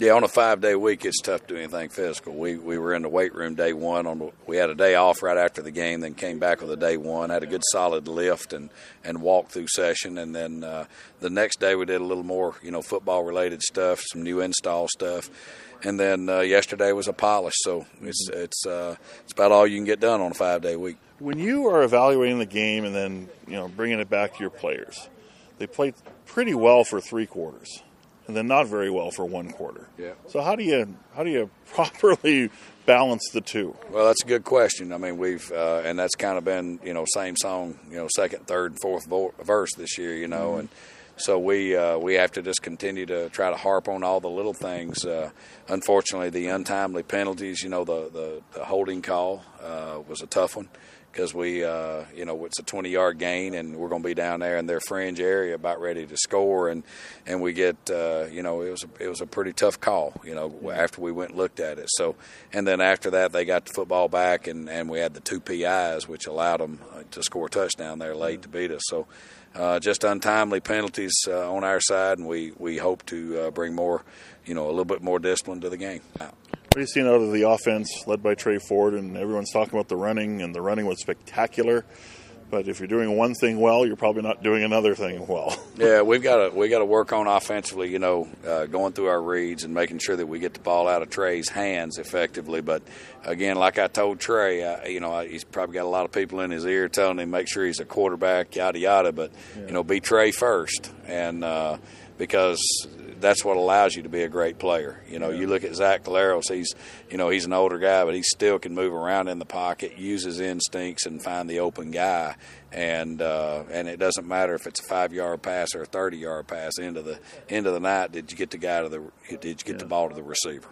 Yeah, on a five day week, it's tough to do anything physical. We we were in the weight room day one. On we had a day off right after the game, then came back with a day one. Had a good solid lift and and walk through session, and then uh, the next day we did a little more you know football related stuff, some new install stuff, and then uh, yesterday was a polish. So it's it's uh, it's about all you can get done on a five day week. When you are evaluating the game and then you know bringing it back to your players, they played pretty well for three quarters and then not very well for one quarter. Yeah. So how do you how do you properly balance the two? Well, that's a good question. I mean, we've uh, and that's kind of been you know same song, you know, second, third, fourth vo- verse this year, you know, mm-hmm. and so we uh, we have to just continue to try to harp on all the little things. Uh, unfortunately, the untimely penalties, you know, the the, the holding call uh, was a tough one because we, uh, you know, it's a 20 yard gain and we're going to be down there in their fringe area about ready to score. And, and we get, uh, you know, it was, a, it was a pretty tough call, you know, after we went and looked at it. So, and then after that, they got the football back and, and we had the two PIs, which allowed them uh, to score a touchdown there late to beat us. So, uh, just untimely penalties uh, on our side, and we, we hope to uh, bring more, you know, a little bit more discipline to the game. What are you seeing out of the offense led by Tre Ford? And everyone's talking about the running, and the running was spectacular. But if you're doing one thing well, you're probably not doing another thing well. yeah, we've got to we got to work on offensively. You know, uh, going through our reads and making sure that we get the ball out of Tre's hands effectively. But again, like I told Tre, I, you know, he's probably got a lot of people in his ear telling him make sure he's a quarterback, yada yada. But yeah. you know, be Tre first, and uh, because that's what allows you to be a great player. You know, yeah. you look at Zach Collaros; he's, you know, he's an older guy, but he still can move around in the pocket, use his instincts, and find the open guy. And uh, and it doesn't matter if it's a five yard pass or a thirty yard pass. Into the end of the night, did you get the guy to the? Did you get yeah. the ball to the receiver?